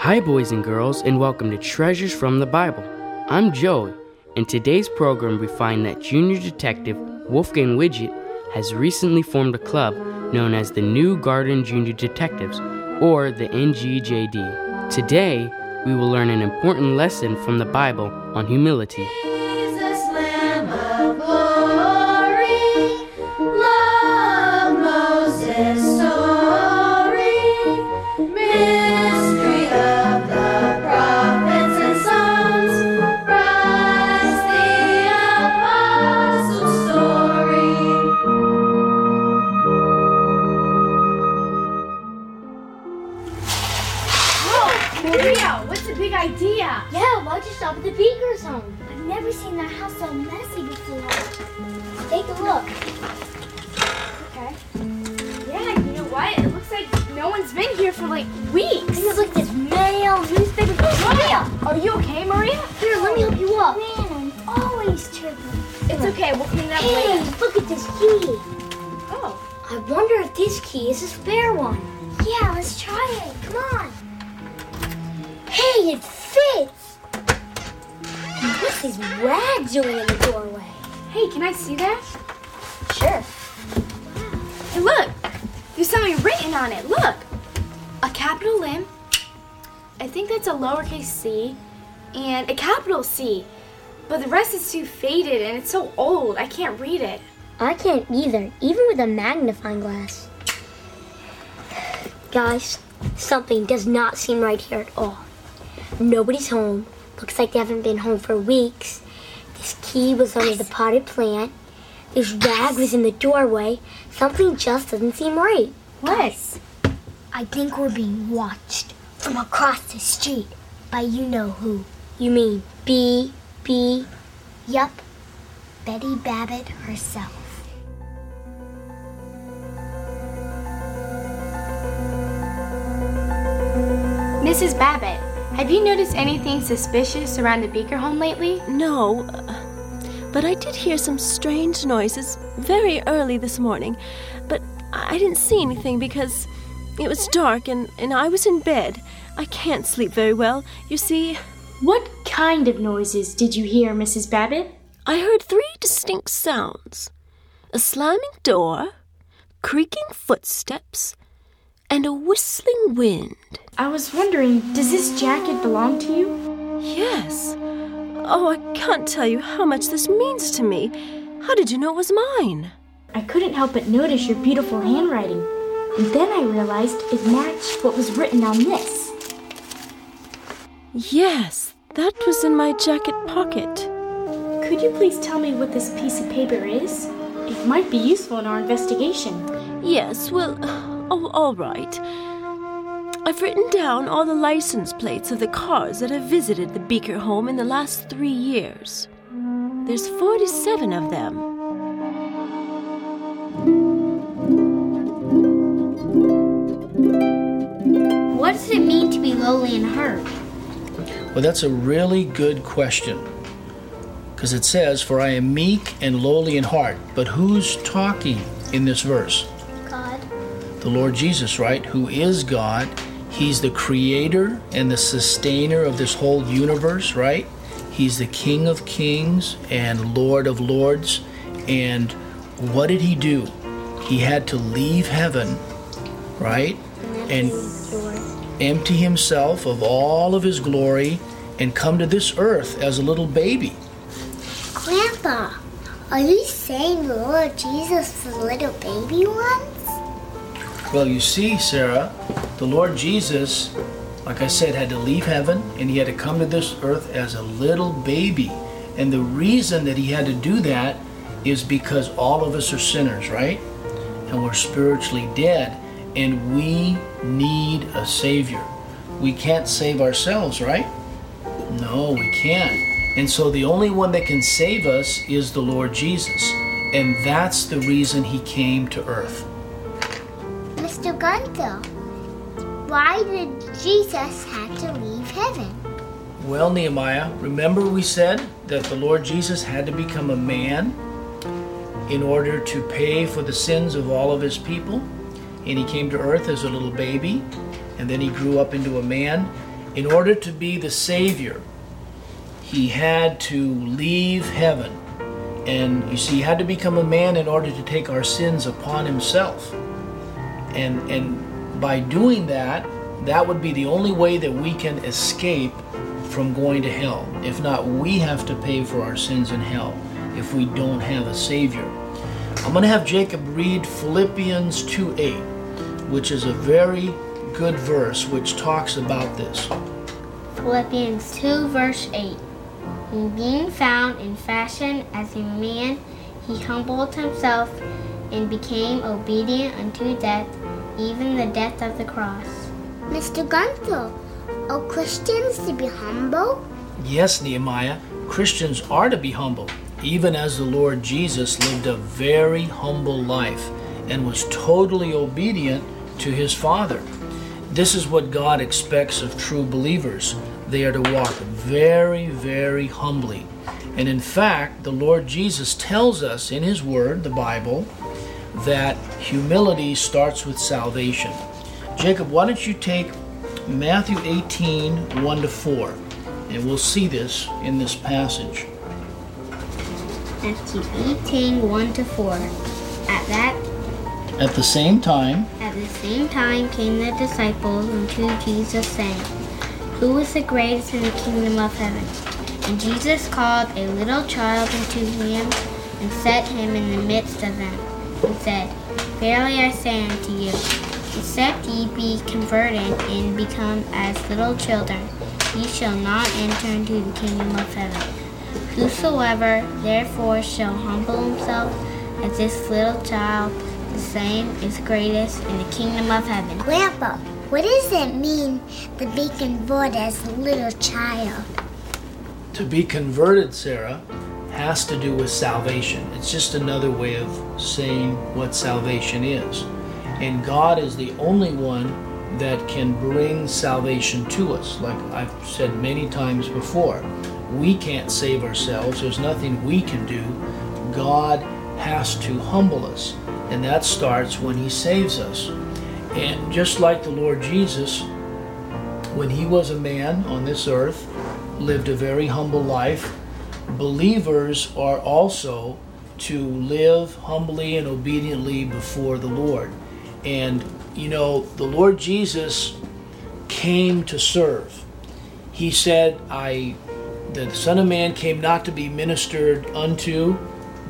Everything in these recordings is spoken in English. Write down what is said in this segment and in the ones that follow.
Hi, boys and girls, and welcome to Treasures from the Bible. I'm Joey. In today's program, we find that junior detective Wolfgang Widget has recently formed a club known as the New Garden Junior Detectives, or the NGJD. Today, we will learn an important lesson from the Bible on humility. It's okay. We'll clean up Hey, later. look at this key. Oh. I wonder if this key is a spare one. Yeah, let's try it. Come on. Hey, it fits. What's these rags doing in the doorway? Hey, can I see that? Sure. Hey, look. There's something written on it. Look. A capital M. I think that's a lowercase c. And a capital C. But the rest is too faded and it's so old. I can't read it. I can't either, even with a magnifying glass. Guys, something does not seem right here at all. Nobody's home. Looks like they haven't been home for weeks. This key was under the potted plant. This rag was in the doorway. Something just doesn't seem right. What? I think we're being watched from across the street by you know who. You mean B. B. Yup. Betty Babbitt herself. Mrs. Babbitt, have you noticed anything suspicious around the Beaker home lately? No, uh, but I did hear some strange noises very early this morning. But I didn't see anything because it was dark and, and I was in bed. I can't sleep very well. You see, What kind of noises did you hear, Mrs. Babbitt? I heard three distinct sounds a slamming door, creaking footsteps, and a whistling wind. I was wondering, does this jacket belong to you? Yes. Oh, I can't tell you how much this means to me. How did you know it was mine? I couldn't help but notice your beautiful handwriting. And then I realized it matched what was written on this. Yes, that was in my jacket pocket. Could you please tell me what this piece of paper is? It might be useful in our investigation. Yes, well, oh, all right. I've written down all the license plates of the cars that have visited the Beaker home in the last three years. There's 47 of them. What does it mean to be lowly and hurt? Well, that's a really good question. Because it says, For I am meek and lowly in heart. But who's talking in this verse? God. The Lord Jesus, right? Who is God. He's the creator and the sustainer of this whole universe, right? He's the King of kings and Lord of lords. And what did he do? He had to leave heaven, right? And empty himself of all of his glory and come to this earth as a little baby. Grandpa, are you saying the Lord Jesus was a little baby once? Well, you see, Sarah, the Lord Jesus, like I said, had to leave heaven and he had to come to this earth as a little baby. And the reason that he had to do that is because all of us are sinners, right? And we're spiritually dead and we need a Savior. We can't save ourselves, right? No, we can't. And so the only one that can save us is the Lord Jesus. And that's the reason he came to earth. Mr. Gunther, why did Jesus have to leave heaven? Well, Nehemiah, remember we said that the Lord Jesus had to become a man in order to pay for the sins of all of his people? And he came to earth as a little baby, and then he grew up into a man. In order to be the Savior, he had to leave heaven. And you see, he had to become a man in order to take our sins upon himself. And, and by doing that, that would be the only way that we can escape from going to hell. If not, we have to pay for our sins in hell if we don't have a Savior. I'm going to have Jacob read Philippians 2 8, which is a very good verse which talks about this. Philippians 2, verse 8. And being found in fashion as a man, he humbled himself and became obedient unto death, even the death of the cross. Mr. Gunther, are Christians to be humble? Yes, Nehemiah, Christians are to be humble, even as the Lord Jesus lived a very humble life and was totally obedient to his Father. This is what God expects of true believers. They are to walk very, very humbly. And in fact, the Lord Jesus tells us in his word, the Bible, that humility starts with salvation. Jacob, why don't you take Matthew 18, 1 to 4, and we'll see this in this passage. Matthew 18, 1 to 4. At that At the same time, At the same time came the disciples unto Jesus, saying, Who is the greatest in the kingdom of heaven? And Jesus called a little child unto him, and set him in the midst of them, and said, Verily I say unto you, except ye be converted and become as little children, ye shall not enter into the kingdom of heaven. Whosoever therefore shall humble himself as this little child, the same is greatest in the kingdom of heaven. Grandpa, what does it mean to be converted as a little child? to be converted, Sarah, has to do with salvation. It's just another way of saying what salvation is. And God is the only one that can bring salvation to us. Like I've said many times before, we can't save ourselves, there's nothing we can do. God has to humble us, and that starts when He saves us. And just like the Lord Jesus, when He was a man on this earth, lived a very humble life. Believers are also to live humbly and obediently before the Lord. And, you know, the Lord Jesus came to serve. He said, I, the Son of Man came not to be ministered unto,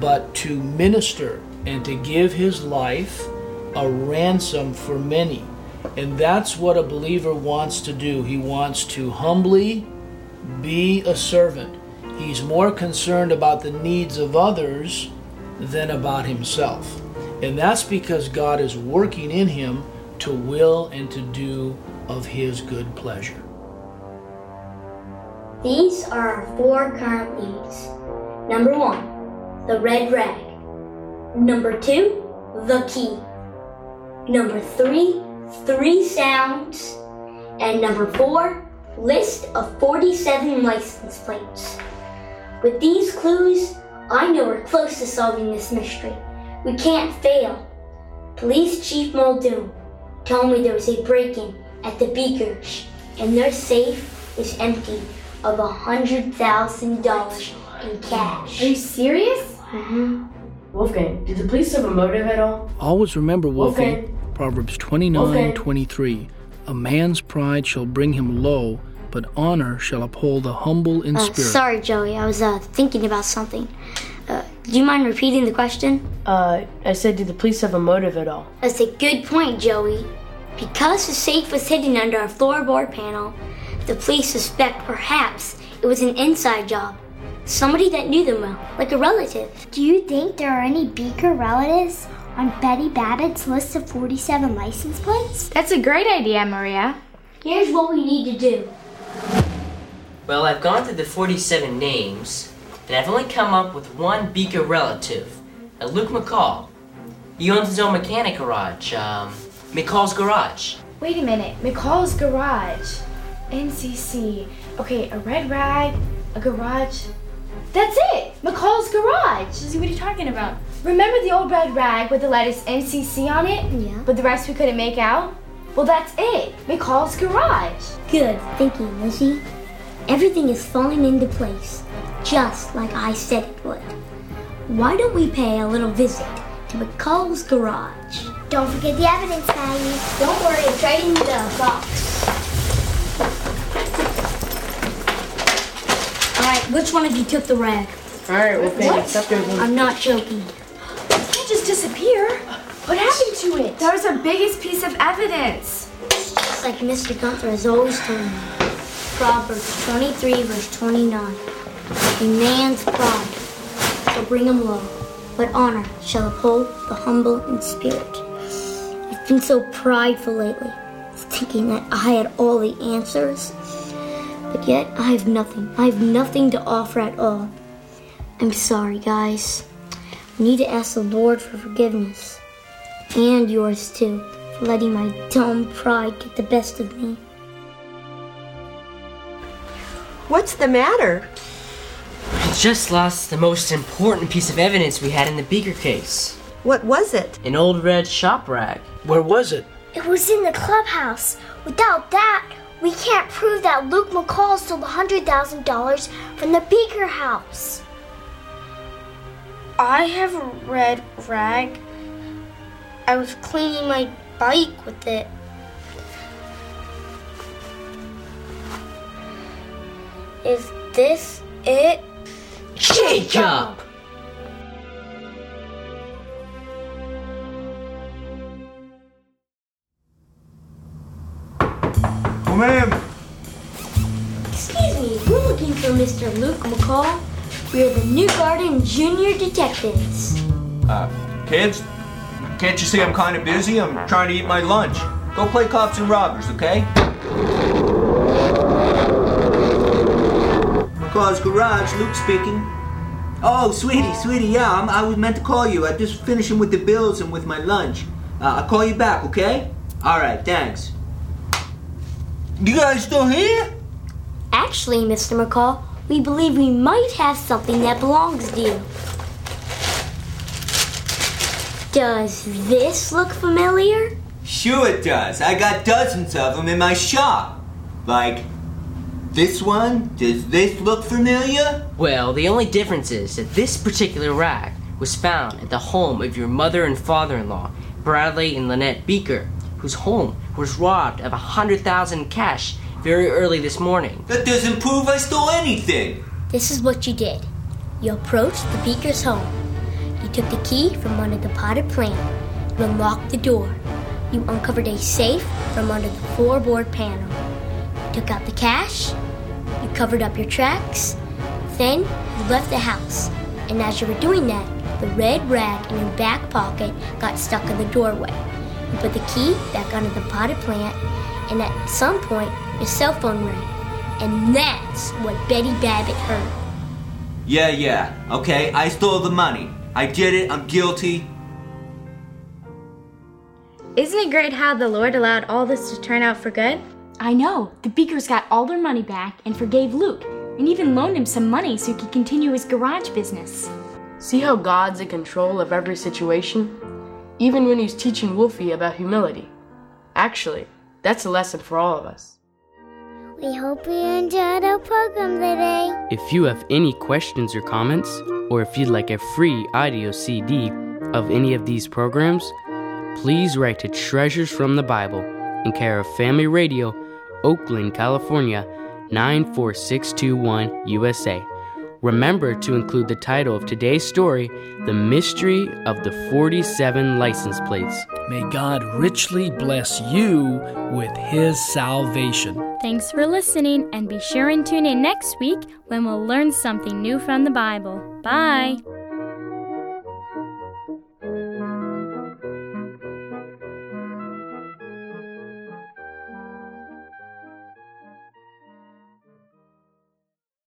but to minister and to give his life a ransom for many. And that's what a believer wants to do. He wants to humbly be a servant. He's more concerned about the needs of others than about himself. And that's because God is working in him to will and to do of his good pleasure. These are our four current leads. Number one, the red rag. Number two, the key. Number three, three sounds. And number four, list of 47 license plates. With these clues, I know we're close to solving this mystery. We can't fail. Police Chief Muldoon told me there was a break-in at the Beakers, and their safe was empty of a hundred thousand dollars in cash. Are you serious? Mhm. Wolfgang, did the police have a motive at all? Always remember, Wolfie, Okay. Proverbs 29 Okay. 23. A man's pride shall bring him low, but honor shall uphold the humble in Uh, spirit. sorry, Joey. I was uh, thinking about something. Uh, do you mind repeating the question? Uh, I said, did the police have a motive at all? That's a good point, Joey. Because the safe was hidden under a floorboard panel, the police suspect perhaps it was an inside job. Somebody that knew them well, like a relative. Do you think there are any Beaker relatives on Betty Babbitt's list of 47 license plates? That's a great idea, Maria. Here's what we need to do. Well, I've gone through the 47 names, and I've only come up with one Beaker relative, a Luke McCall. He owns his own mechanic garage. Um, McCall's Garage. Wait a minute. McCall's Garage. MCC. Okay, a red rag, a garage. That's it! McCall's Garage! Lizzie, what are you talking about? Remember the old red rag with the letters MCC on it? Yeah. But the rest we couldn't make out? Well, that's it. McCall's Garage. Good thinking, Lizzie. Everything is falling into place, just like I said it would. Why don't we pay a little visit to McCall's garage? Don't forget the evidence, Maggie. Don't worry, it's right in the box. All right, which one of you took the rag? All right, Wolfgang, accept your I'm not joking. It can't just disappear. What happened to it? That was our biggest piece of evidence. Just like Mr. Gunther has always told me. Proverbs 23, verse 29. A man's pride shall bring him low, but honor shall uphold the humble in spirit. I've been so prideful lately, thinking that I had all the answers. But yet, I have nothing. I have nothing to offer at all. I'm sorry, guys. I need to ask the Lord for forgiveness. And yours too, for letting my dumb pride get the best of me. What's the matter? I just lost the most important piece of evidence we had in the Beaker case. What was it? An old red shop rag. Where was it? It was in the clubhouse. Without that, we can't prove that Luke McCall stole $100,000 from the Beaker house. I have a red rag. I was cleaning my bike with it. Is this it? Jacob! Ma'am. Excuse me, we're looking for Mr. Luke McCall. We're the New Garden Junior Detectives. Uh, kids, can't you see I'm kind of busy? I'm trying to eat my lunch. Go play cops and robbers, okay? McCall's Garage, Luke speaking. Oh, sweetie, sweetie, yeah, I'm, I was meant to call you. I'm just finishing with the bills and with my lunch. Uh, I'll call you back, okay? All right, thanks. You guys still here? Actually, Mr. McCall, we believe we might have something that belongs to you. Does this look familiar? Sure it does. I got dozens of them in my shop. Like, this one? Does this look familiar? Well, the only difference is that this particular rag was found at the home of your mother and father in law, Bradley and Lynette Beaker, whose home was robbed of a hundred thousand cash very early this morning. That doesn't prove I stole anything. This is what you did. You approached the Beaker's home. You took the key from under the potted plant. You unlocked the door. You uncovered a safe from under the floorboard panel. You took out the cash. You covered up your tracks. Then you left the house. And as you were doing that, the red rag in your back pocket got stuck in the doorway. You put the key back under the potted plant, and at some point, your cell phone rang. And that's what Betty Babbitt heard. Yeah, yeah. Okay, I stole the money. I did it. I'm guilty. Isn't it great how the Lord allowed all this to turn out for good? I know. The Beakers got all their money back and forgave Luke, and even loaned him some money so he could continue his garage business. See how God's in control of every situation? Even when he's teaching Wolfie about humility. Actually, that's a lesson for all of us. We hope you enjoyed our program today. If you have any questions or comments, or if you'd like a free audio CD of any of these programs, please write to Treasures from the Bible in care of Family Radio, Oakland, California 94621 USA. Remember to include the title of today's story, The Mystery of the 47 License Plates. May God richly bless you with His salvation. Thanks for listening, and be sure and tune in next week when we'll learn something new from the Bible. Bye.